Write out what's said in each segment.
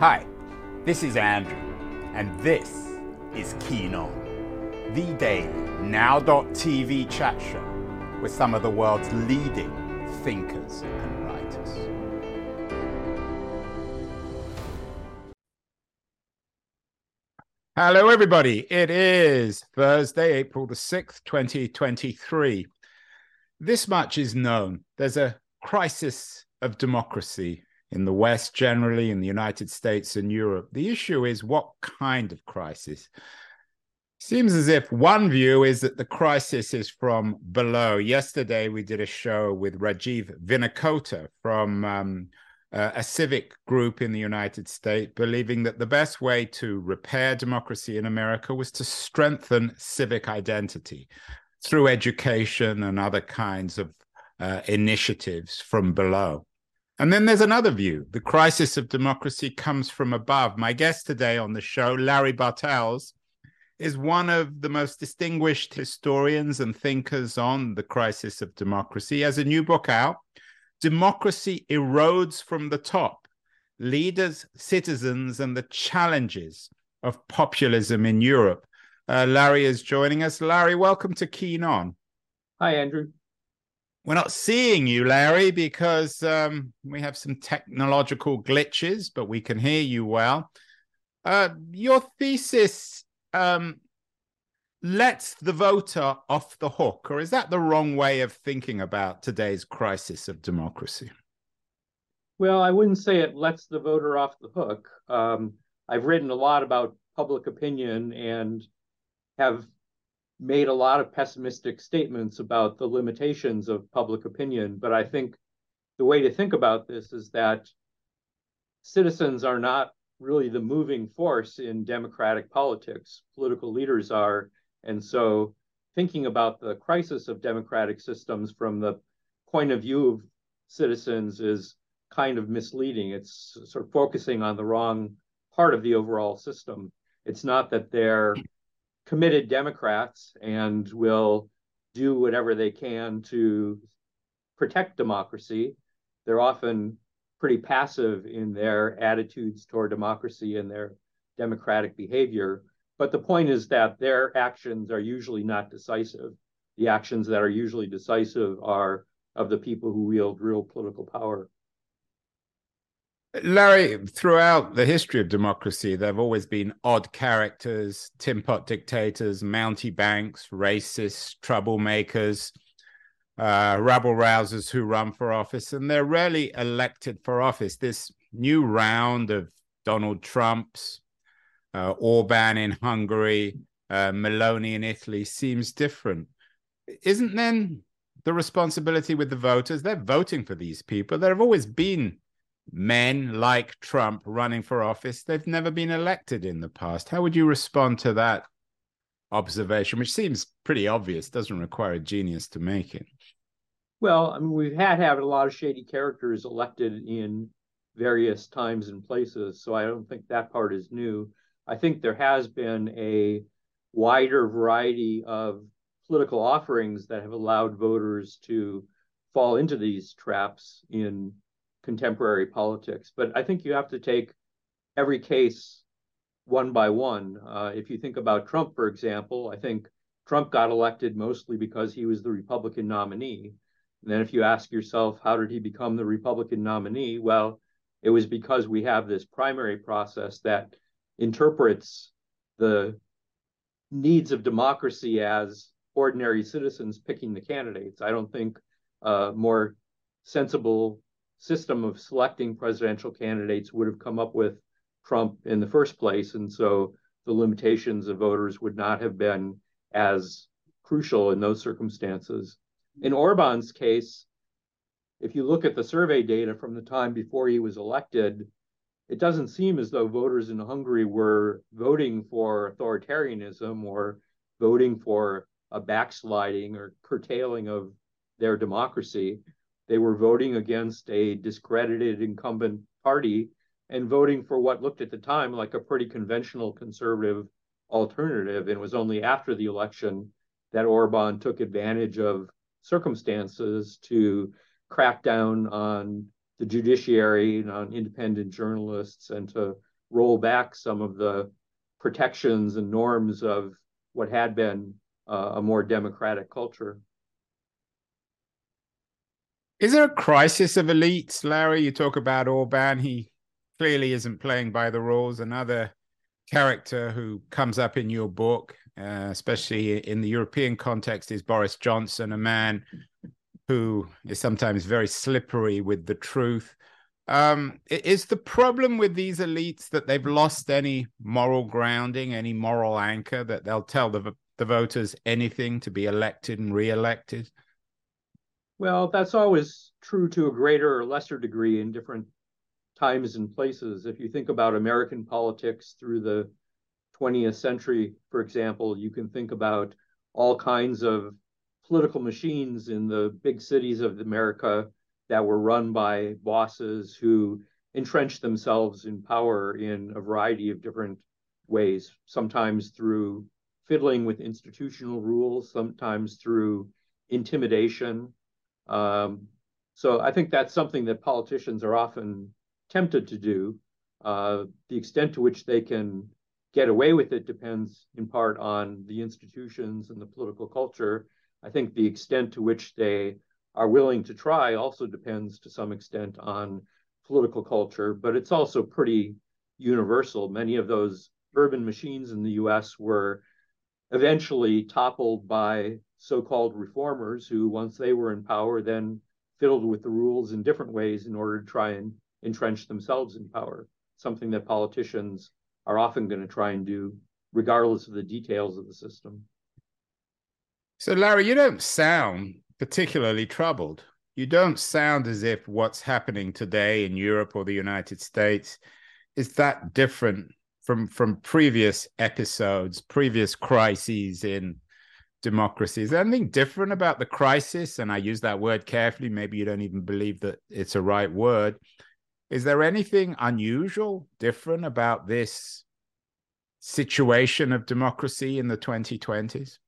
Hi, this is Andrew, and this is Keen On, the daily now.tv chat show with some of the world's leading thinkers and writers. Hello, everybody. It is Thursday, April the 6th, 2023. This much is known. There's a crisis of democracy in the West generally, in the United States and Europe. The issue is what kind of crisis? Seems as if one view is that the crisis is from below. Yesterday, we did a show with Rajiv Vinnakota from um, uh, a civic group in the United States, believing that the best way to repair democracy in America was to strengthen civic identity through education and other kinds of uh, initiatives from below. And then there's another view. The crisis of democracy comes from above. My guest today on the show, Larry Bartels, is one of the most distinguished historians and thinkers on the crisis of democracy. He has a new book out, Democracy Erodes from the Top Leaders, Citizens, and the Challenges of Populism in Europe. Uh, Larry is joining us. Larry, welcome to Keen On. Hi, Andrew. We're not seeing you, Larry, because um, we have some technological glitches, but we can hear you well. Uh, your thesis um, lets the voter off the hook, or is that the wrong way of thinking about today's crisis of democracy? Well, I wouldn't say it lets the voter off the hook. Um, I've written a lot about public opinion and have made a lot of pessimistic statements about the limitations of public opinion. But I think the way to think about this is that citizens are not really the moving force in democratic politics. Political leaders are. And so thinking about the crisis of democratic systems from the point of view of citizens is kind of misleading. It's sort of focusing on the wrong part of the overall system. It's not that they're committed Democrats and will do whatever they can to protect democracy. They're often pretty passive in their attitudes toward democracy and their democratic behavior. But the point is that their actions are usually not decisive. The actions that are usually decisive are of the people who wield real political power. Larry, throughout the history of democracy, there have always been odd characters, tin pot dictators, mountebanks, racists, troublemakers, uh, rabble rousers who run for office, and they're rarely elected for office. This new round of Donald Trump's, uh, Orban in Hungary, uh, Meloni in Italy seems different. Isn't then the responsibility with the voters? They're voting for these people. There have always been men like Trump running for office, they've never been elected in the past. How would you respond to that observation, which seems pretty obvious, doesn't require a genius to make it? Well, I mean, we've had had a lot of shady characters elected in various times and places, so I don't think that part is new. I think there has been a wider variety of political offerings that have allowed voters to fall into these traps in contemporary politics. But I think you have to take every case one by one. Uh, if you think about Trump, for example, I think Trump got elected mostly because he was the Republican nominee. And then if you ask yourself, how did he become the Republican nominee? Well, it was because we have this primary process that interprets the needs of democracy as ordinary citizens picking the candidates. I don't think a more sensible system of selecting presidential candidates would have come up with Trump in the first place. And so the limitations of voters would not have been as crucial in those circumstances. In Orban's case, if you look at the survey data from the time before he was elected, it doesn't seem as though voters in Hungary were voting for authoritarianism or voting for a backsliding or curtailing of their democracy. They were voting against a discredited incumbent party and voting for what looked at the time like a pretty conventional conservative alternative. And it was only after the election that Orban took advantage of circumstances to crack down on the judiciary and on independent journalists and to roll back some of the protections and norms of what had been uh, a more democratic culture. Is there a crisis of elites, Larry? You talk about Orban. He clearly isn't playing by the rules. Another character who comes up in your book, uh, especially in the European context, is Boris Johnson, a man who is sometimes very slippery with the truth. Um, is the problem with these elites that they've lost any moral grounding, any moral anchor, that they'll tell the, the voters anything to be elected and re-elected? Well, that's always true to a greater or lesser degree in different times and places. If you think about American politics through the 20th century, for example, you can think about all kinds of political machines in the big cities of America that were run by bosses who entrenched themselves in power in a variety of different ways, sometimes through fiddling with institutional rules, sometimes through intimidation. Um, so I think that's something that politicians are often tempted to do. Uh, the extent to which they can get away with it depends in part on the institutions and the political culture. I think the extent to which they are willing to try also depends to some extent on political culture, but it's also pretty universal. Many of those urban machines in the US were eventually toppled by so called reformers who, once they were in power, then fiddled with the rules in different ways in order to try and entrench themselves in power, something that politicians are often going to try and do, regardless of the details of the system. So, Larry, you don't sound particularly troubled. You don't sound as if what's happening today in Europe or the United States is that different from from previous episodes, previous crises in democracy. Is anything different about the crisis? And I use that word carefully. Maybe you don't even believe that it's a right word. Is there anything unusual, different about this situation of democracy in the 2020s?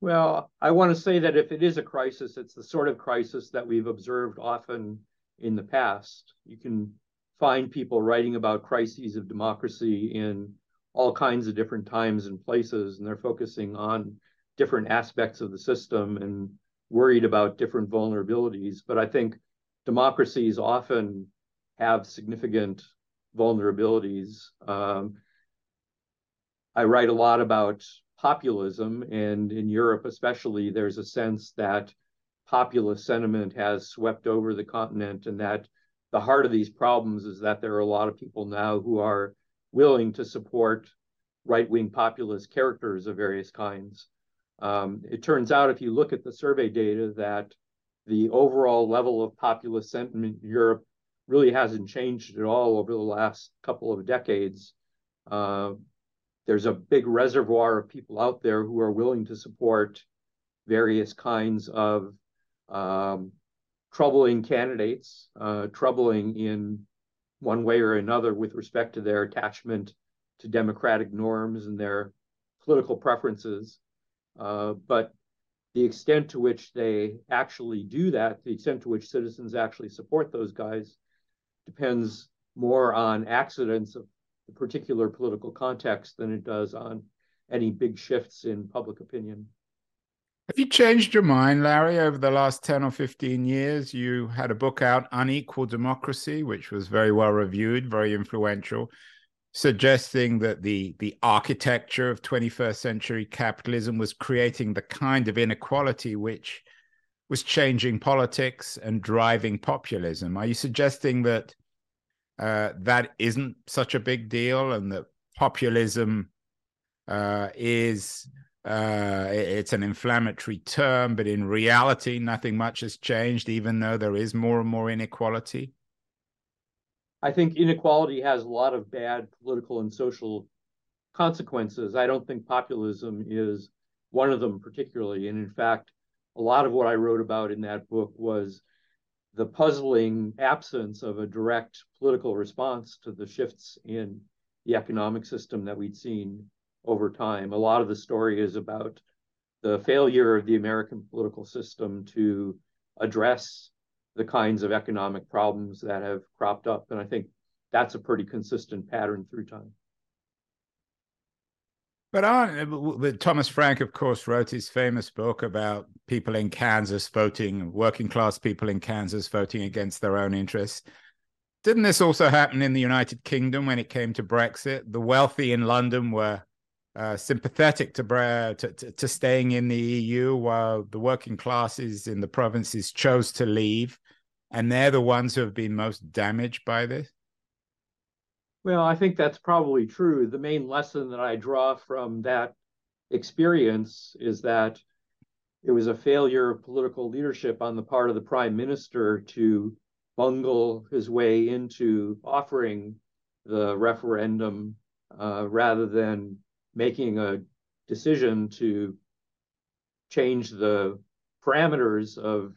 Well, I want to say that if it is a crisis, it's the sort of crisis that we've observed often in the past. You can find people writing about crises of democracy in all kinds of different times and places, and they're focusing on different aspects of the system and worried about different vulnerabilities. But I think democracies often have significant vulnerabilities. Um, I write a lot about populism, and in Europe especially, there's a sense that populist sentiment has swept over the continent, and that the heart of these problems is that there are a lot of people now who are willing to support right-wing populist characters of various kinds. Um, it turns out, if you look at the survey data, that the overall level of populist sentiment in Europe really hasn't changed at all over the last couple of decades. Uh, there's a big reservoir of people out there who are willing to support various kinds of um, troubling candidates, uh, troubling in one way or another with respect to their attachment to democratic norms and their political preferences. Uh, but the extent to which they actually do that, the extent to which citizens actually support those guys, depends more on accidents of the particular political context than it does on any big shifts in public opinion. Have you changed your mind, Larry, over the last 10 or 15 years? You had a book out, Unequal Democracy, which was very well reviewed, very influential, suggesting that the, the architecture of 21st century capitalism was creating the kind of inequality which was changing politics and driving populism. Are you suggesting that uh, that isn't such a big deal and that populism uh, is uh, it's an inflammatory term, but in reality, nothing much has changed, even though there is more and more inequality? I think inequality has a lot of bad political and social consequences. I don't think populism is one of them particularly. And in fact, a lot of what I wrote about in that book was the puzzling absence of a direct political response to the shifts in the economic system that we'd seen over time. A lot of the story is about the failure of the American political system to address the kinds of economic problems that have cropped up. And I think that's a pretty consistent pattern through time. But aren't, Thomas Frank, of course, wrote his famous book about people in Kansas voting, working class people in Kansas voting against their own interests. Didn't this also happen in the United Kingdom when it came to Brexit? The wealthy in London were uh, sympathetic to, to, to, to staying in the EU, while the working classes in the provinces chose to leave, and they're the ones who have been most damaged by this. Well, I think that's probably true. The main lesson that I draw from that experience is that it was a failure of political leadership on the part of the prime minister to bungle his way into offering the referendum uh, rather than making a decision to change the parameters of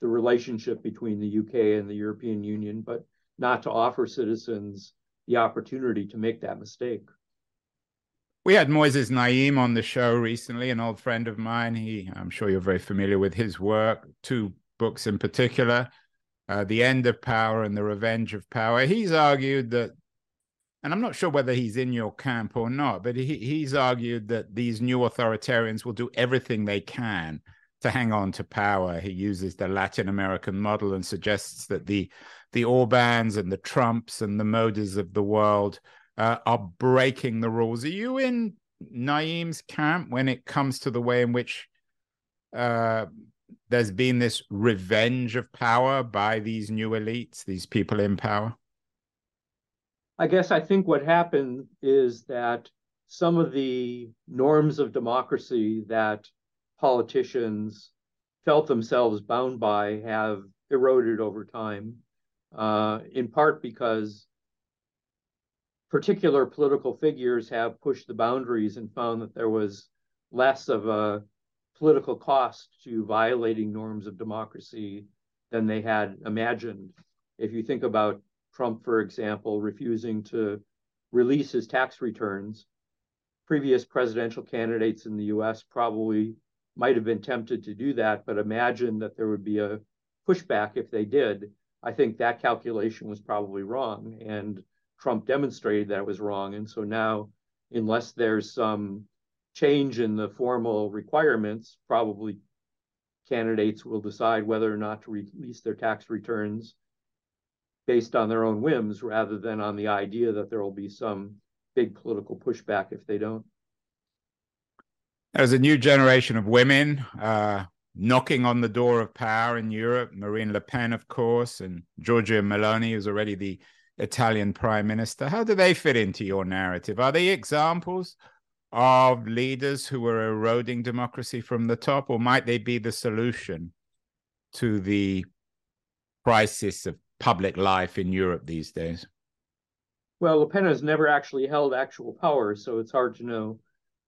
the relationship between the UK and the European Union, but not to offer citizens the opportunity to make that mistake. We had Moises Naim on the show recently, an old friend of mine. He, I'm sure you're very familiar with his work, two books in particular, uh, The End of Power and The Revenge of Power. He's argued that, and I'm not sure whether he's in your camp or not, but he, he's argued that these new authoritarians will do everything they can to hang on to power. He uses the Latin American model and suggests that the the Orbans and the Trumps and the Modis of the world uh, are breaking the rules. Are you in Naim's camp when it comes to the way in which uh, there's been this revenge of power by these new elites, these people in power? I guess I think what happened is that some of the norms of democracy that politicians felt themselves bound by have eroded over time uh, in part because particular political figures have pushed the boundaries and found that there was less of a political cost to violating norms of democracy than they had imagined. If you think about Trump, for example, refusing to release his tax returns, previous presidential candidates in the US probably might have been tempted to do that, but imagine that there would be a pushback if they did. I think that calculation was probably wrong, and Trump demonstrated that it was wrong. And so now, unless there's some change in the formal requirements, probably candidates will decide whether or not to release their tax returns based on their own whims rather than on the idea that there will be some big political pushback if they don't. There's a new generation of women uh, knocking on the door of power in Europe. Marine Le Pen, of course, and Giorgia Meloni, who's already the Italian prime minister. How do they fit into your narrative? Are they examples of leaders who are eroding democracy from the top, or might they be the solution to the crisis of public life in Europe these days? Well, Le Pen has never actually held actual power, so it's hard to know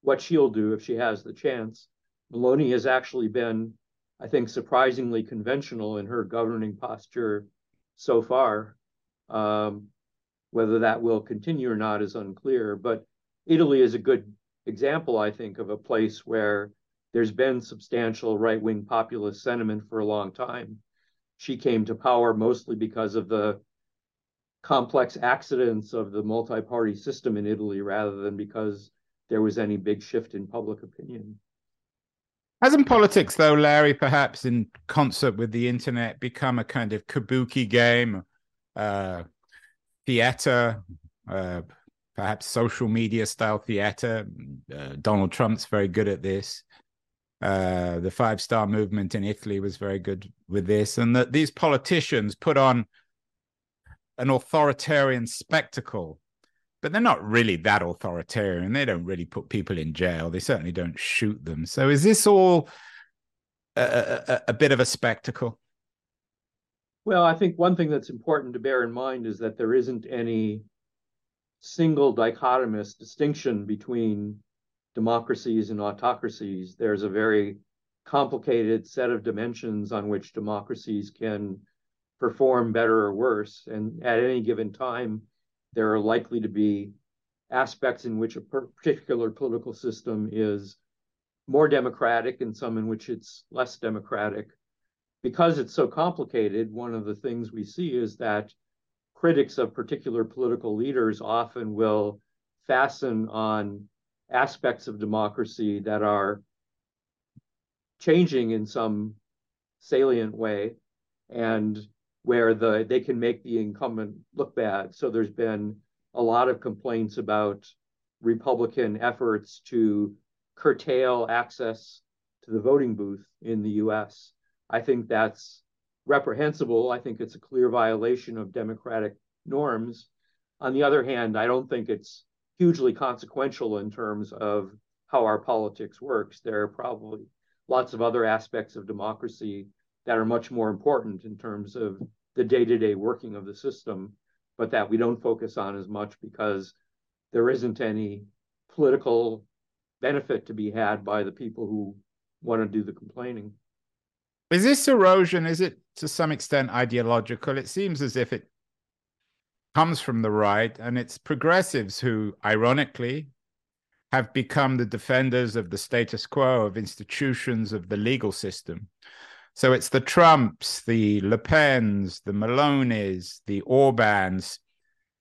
what she'll do if she has the chance. Meloni has actually been, I think, surprisingly conventional in her governing posture so far. Um, whether that will continue or not is unclear. But Italy is a good example, I think, of a place where there's been substantial right wing populist sentiment for a long time. She came to power mostly because of the complex accidents of the multi party system in Italy rather than because there was any big shift in public opinion. Hasn't politics, though, Larry, perhaps in concert with the internet, become a kind of kabuki game, uh, theater, uh, perhaps social media style theater? Uh, Donald Trump's very good at this. Uh, the Five Star Movement in Italy was very good with this, and that these politicians put on an authoritarian spectacle but they're not really that authoritarian. They don't really put people in jail. They certainly don't shoot them. So is this all a, a, a bit of a spectacle? Well, I think one thing that's important to bear in mind is that there isn't any single dichotomous distinction between democracies and autocracies. There's a very complicated set of dimensions on which democracies can perform better or worse. And at any given time, there are likely to be aspects in which a particular political system is more democratic and some in which it's less democratic. Because it's so complicated, one of the things we see is that critics of particular political leaders often will fasten on aspects of democracy that are changing in some salient way and where the they can make the incumbent look bad. So there's been a lot of complaints about Republican efforts to curtail access to the voting booth in the US. I think that's reprehensible. I think it's a clear violation of democratic norms. On the other hand, I don't think it's hugely consequential in terms of how our politics works. There are probably lots of other aspects of democracy that are much more important in terms of the day-to-day working of the system, but that we don't focus on as much because there isn't any political benefit to be had by the people who want to do the complaining. Is this erosion, is it to some extent ideological? It seems as if it comes from the right, and it's progressives who, ironically, have become the defenders of the status quo, of institutions, of the legal system. So it's the Trumps, the Le Pens, the Melonis, the Orbans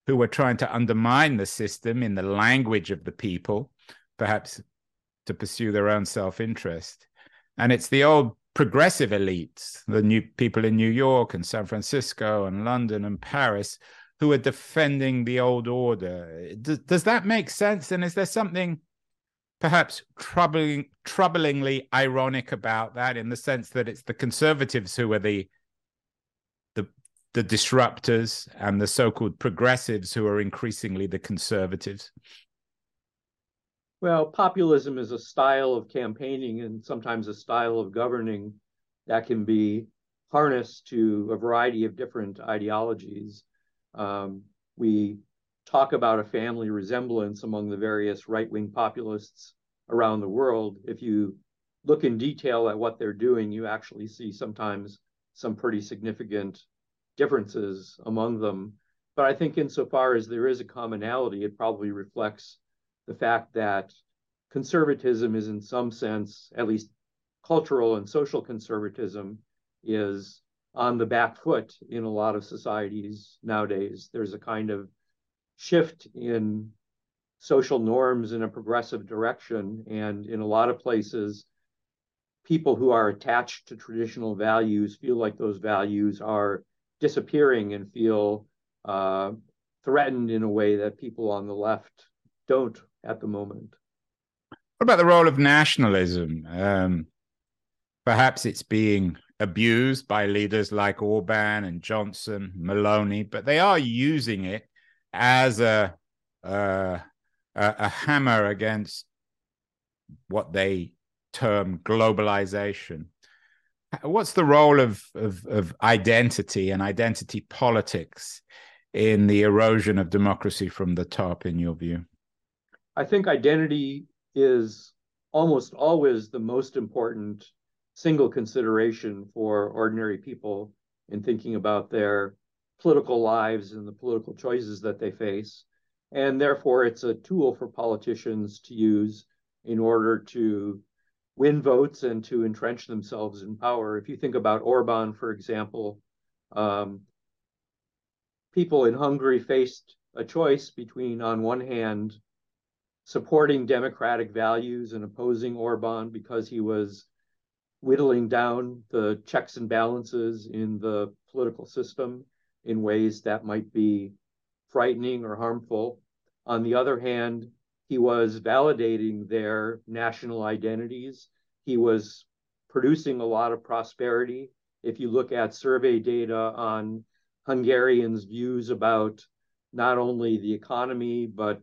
who are trying to undermine the system in the language of the people, perhaps to pursue their own self interest. And it's the old progressive elites, the new people in New York and San Francisco and London and Paris, who are defending the old order. Does, does that make sense? And is there something perhaps troubling, troublingly ironic about that, in the sense that it's the conservatives who are the the the disruptors and the so-called progressives who are increasingly the conservatives? Well, populism is a style of campaigning and sometimes a style of governing that can be harnessed to a variety of different ideologies. Um, we talk about a family resemblance among the various right wing populists around the world. If you look in detail at what they're doing, you actually see sometimes some pretty significant differences among them. But I think, insofar as there is a commonality, it probably reflects the fact that conservatism is in some sense, at least cultural and social conservatism, is on the back foot in a lot of societies nowadays. There's a kind of shift in social norms in a progressive direction. And in a lot of places, people who are attached to traditional values feel like those values are disappearing and feel uh, threatened in a way that people on the left don't at the moment. What about the role of nationalism? Um, perhaps it's being abused by leaders like Orban and Johnson, Meloni, but they are using it as a, a, a hammer against what they term globalization. What's the role of, of, of identity and identity politics in the erosion of democracy from the top, in your view? I think identity is almost always the most important single consideration for ordinary people in thinking about their political lives and the political choices that they face. And therefore, it's a tool for politicians to use in order to win votes and to entrench themselves in power. If you think about Orban, for example, um, people in Hungary faced a choice between, on one hand, supporting democratic values and opposing Orban because he was whittling down the checks and balances in the political system in ways that might be frightening or harmful. On the other hand, he was validating their national identities. He was producing a lot of prosperity. If you look at survey data on Hungarians' views about not only the economy, but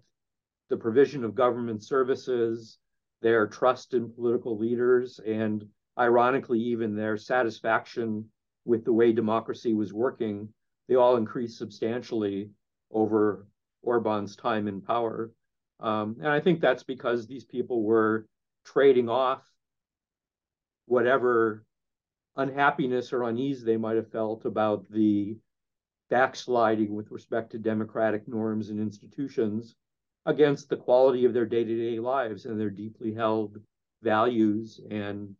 the provision of government services, their trust in political leaders, and ironically, even their satisfaction with the way democracy was working, they all increased substantially over Orban's time in power. Um, and I think that's because these people were trading off whatever unhappiness or unease they might have felt about the backsliding with respect to democratic norms and institutions against the quality of their day-to-day lives and their deeply held values and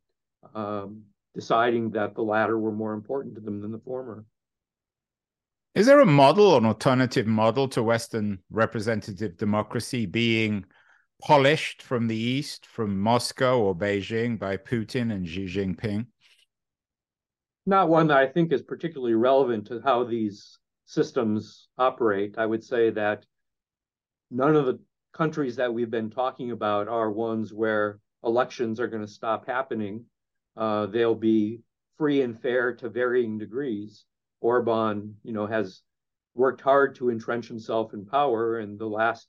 um, deciding that the latter were more important to them than the former. Is there a model, an alternative model to Western representative democracy being polished from the East, from Moscow or Beijing by Putin and Xi Jinping? Not one that I think is particularly relevant to how these systems operate. I would say that none of the countries that we've been talking about are ones where elections are going to stop happening. Uh, they'll be free and fair to varying degrees. Orban, you know, has worked hard to entrench himself in power, and the last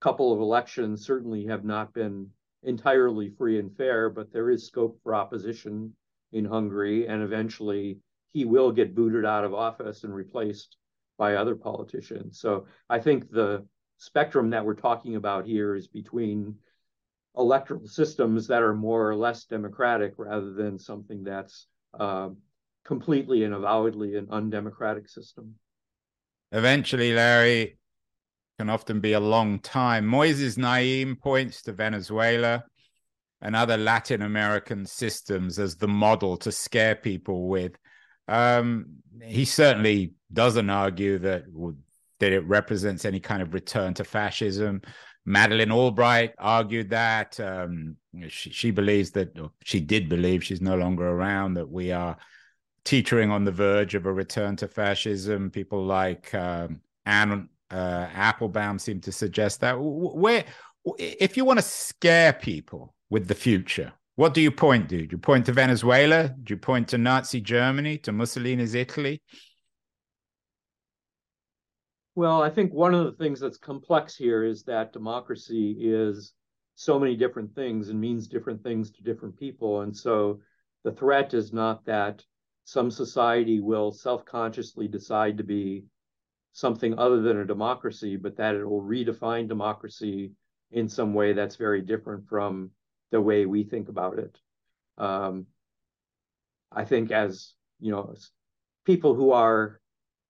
couple of elections certainly have not been entirely free and fair, but there is scope for opposition in Hungary, and eventually he will get booted out of office and replaced by other politicians. So I think the spectrum that we're talking about here is between electoral systems that are more or less democratic rather than something that's uh, completely and avowedly an undemocratic system. Eventually, Larry, can often be a long time. Moises Naim points to Venezuela and other Latin American systems as the model to scare people with. Um, he certainly doesn't argue that that it represents any kind of return to fascism. Madeleine Albright argued that um, she, she, believes that she did believe she's no longer around that we are teetering on the verge of a return to fascism. People like um, Anne uh, Applebaum seem to suggest that. Where, if you want to scare people with the future, what do you point to? Do you point to Venezuela? Do you point to Nazi Germany, to Mussolini's Italy? Well, I think one of the things that's complex here is that democracy is so many different things and means different things to different people. And so the threat is not that some society will self consciously decide to be something other than a democracy, but that it will redefine democracy in some way that's very different from the way we think about it. Um, I think as you know, people who are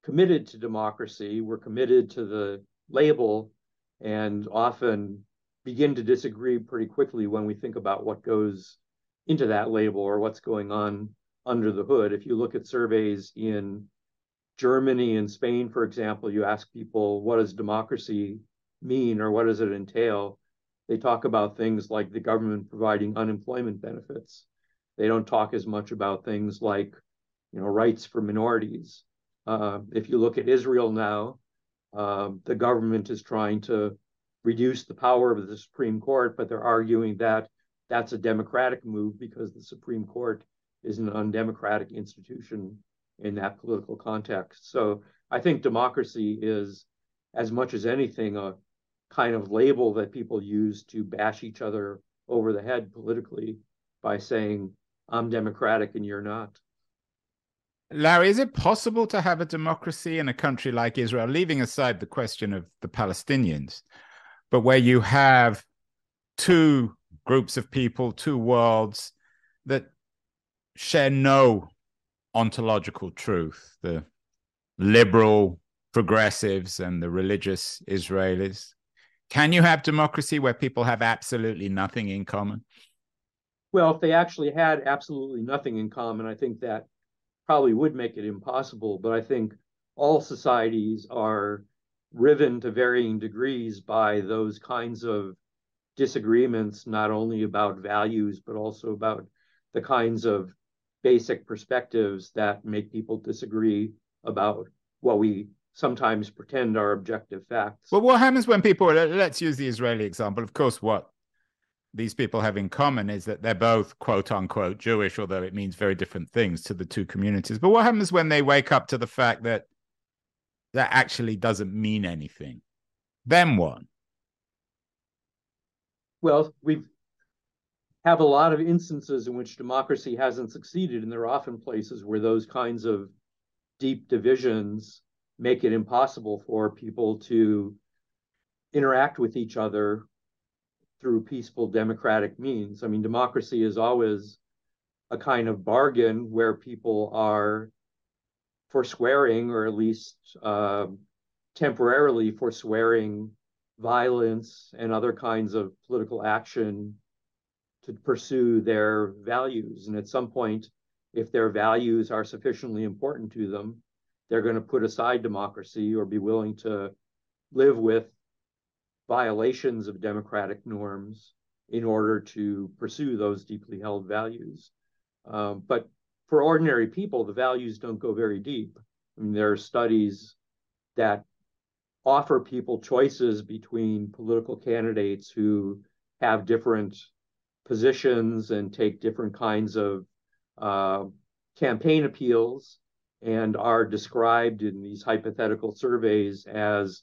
committed to democracy, we're committed to the label, and often begin to disagree pretty quickly when we think about what goes into that label or what's going on under the hood. If you look at surveys in Germany and Spain, for example, you ask people, what does democracy mean or what does it entail? They talk about things like the government providing unemployment benefits. They don't talk as much about things like, you know, rights for minorities. Uh, if you look at Israel now, uh, the government is trying to reduce the power of the Supreme Court, but they're arguing that that's a democratic move because the Supreme Court is an undemocratic institution in that political context. So I think democracy is, as much as anything, a kind of label that people use to bash each other over the head politically by saying, I'm democratic and you're not. Larry, is it possible to have a democracy in a country like Israel, leaving aside the question of the Palestinians, but where you have two groups of people, two worlds that share no ontological truth, the liberal progressives and the religious Israelis? Can you have democracy where people have absolutely nothing in common? Well, if they actually had absolutely nothing in common, I think that probably would make it impossible. But I think all societies are riven to varying degrees by those kinds of disagreements, not only about values, but also about the kinds of basic perspectives that make people disagree about what we sometimes pretend are objective facts. Well, what happens when people, let's use the Israeli example. Of course, what these people have in common is that they're both quote unquote Jewish, although it means very different things to the two communities. But what happens when they wake up to the fact that that actually doesn't mean anything? Then what? Well, we've have a lot of instances in which democracy hasn't succeeded, and there are often places where those kinds of deep divisions make it impossible for people to interact with each other through peaceful democratic means. I mean, democracy is always a kind of bargain where people are forswearing, or at least uh, temporarily forswearing, violence and other kinds of political action to pursue their values. And at some point, if their values are sufficiently important to them, they're going to put aside democracy or be willing to live with violations of democratic norms in order to pursue those deeply held values. Um, but for ordinary people, the values don't go very deep. I mean, there are studies that offer people choices between political candidates who have different positions and take different kinds of uh, campaign appeals and are described in these hypothetical surveys as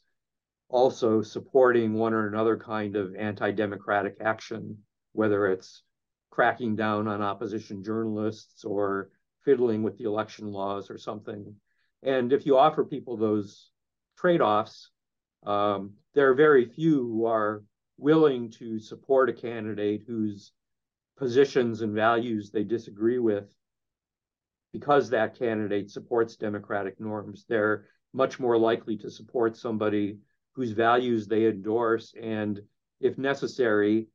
also supporting one or another kind of anti-democratic action, whether it's cracking down on opposition journalists or fiddling with the election laws or something. And if you offer people those trade-offs, um, there are very few who are willing to support a candidate whose positions and values they disagree with because that candidate supports democratic norms. They're much more likely to support somebody whose values they endorse and, if necessary,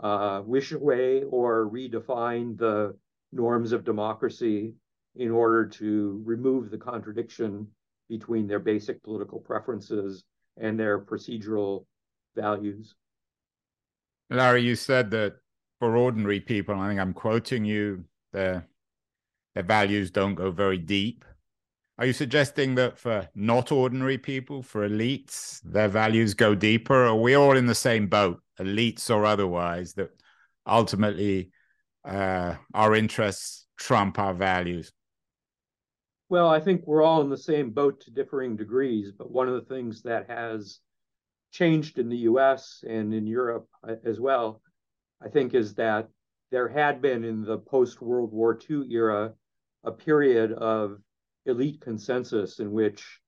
uh, wish away or redefine the norms of democracy in order to remove the contradiction between their basic political preferences and their procedural values. Larry, you said that for ordinary people, I think I'm quoting you, their their values don't go very deep. Are you suggesting that for not ordinary people, for elites, their values go deeper? Are we all in the same boat, elites or otherwise, that ultimately uh, our interests trump our values? Well, I think we're all in the same boat to differing degrees, but one of the things that has changed in the US and in Europe uh, as well, I think, is that there had been in the post World War II era a period of elite consensus in which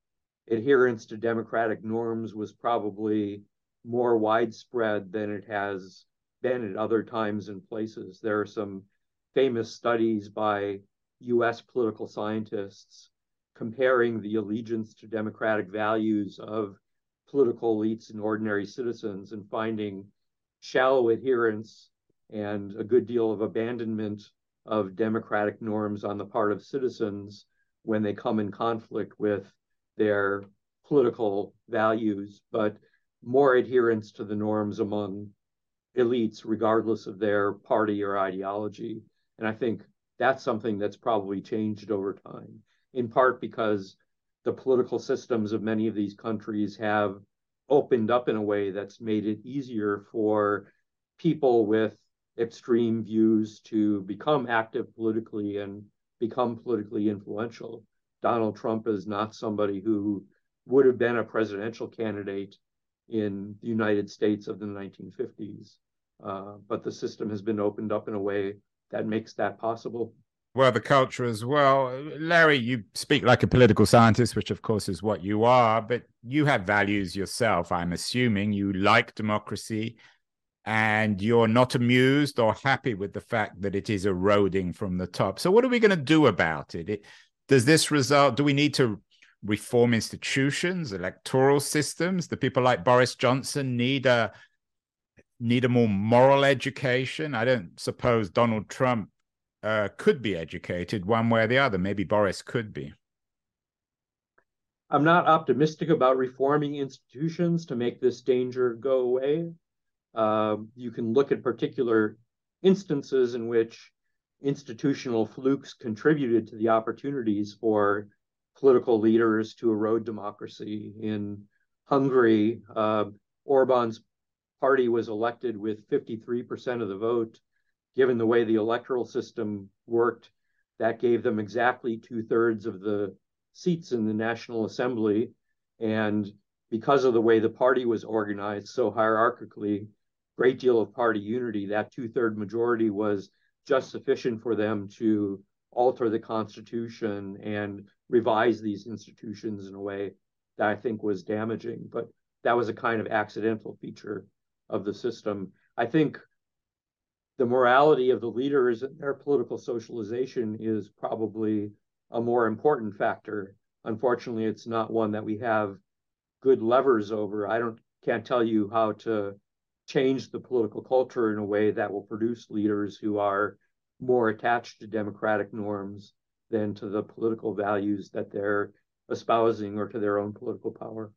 adherence to democratic norms was probably more widespread than it has been at other times and places. There are some famous studies by US political scientists comparing the allegiance to democratic values of political elites and ordinary citizens and finding shallow adherence and a good deal of abandonment of democratic norms on the part of citizens when they come in conflict with their political values, but more adherence to the norms among elites, regardless of their party or ideology. And I think that's something that's probably changed over time, in part because the political systems of many of these countries have opened up in a way that's made it easier for people with extreme views to become active politically and become politically influential. Donald Trump is not somebody who would have been a presidential candidate in the United States of the 1950s. Uh, but the system has been opened up in a way that makes that possible. Well, the culture as well. Larry, you speak like a political scientist, which of course is what you are, but you have values yourself. I'm assuming you like democracy and you're not amused or happy with the fact that it is eroding from the top. So, what are we going to do about it? it? Does this result? Do we need to reform institutions, electoral systems? Do people like Boris Johnson need a need a more moral education? I don't suppose Donald Trump uh, could be educated one way or the other. Maybe Boris could be. I'm not optimistic about reforming institutions to make this danger go away. Uh, you can look at particular instances in which institutional flukes contributed to the opportunities for political leaders to erode democracy. In Hungary, uh, Orban's party was elected with 53% of the vote. Given the way the electoral system worked, that gave them exactly two thirds of the seats in the National Assembly. And because of the way the party was organized so hierarchically, great deal of party unity, that two third majority was just sufficient for them to alter the Constitution and revise these institutions in a way that I think was damaging. But that was a kind of accidental feature of the system. I think the morality of the leaders and their political socialization is probably a more important factor. Unfortunately, it's not one that we have good levers over. I don't can't tell you how to change the political culture in a way that will produce leaders who are more attached to democratic norms than to the political values that they're espousing or to their own political power.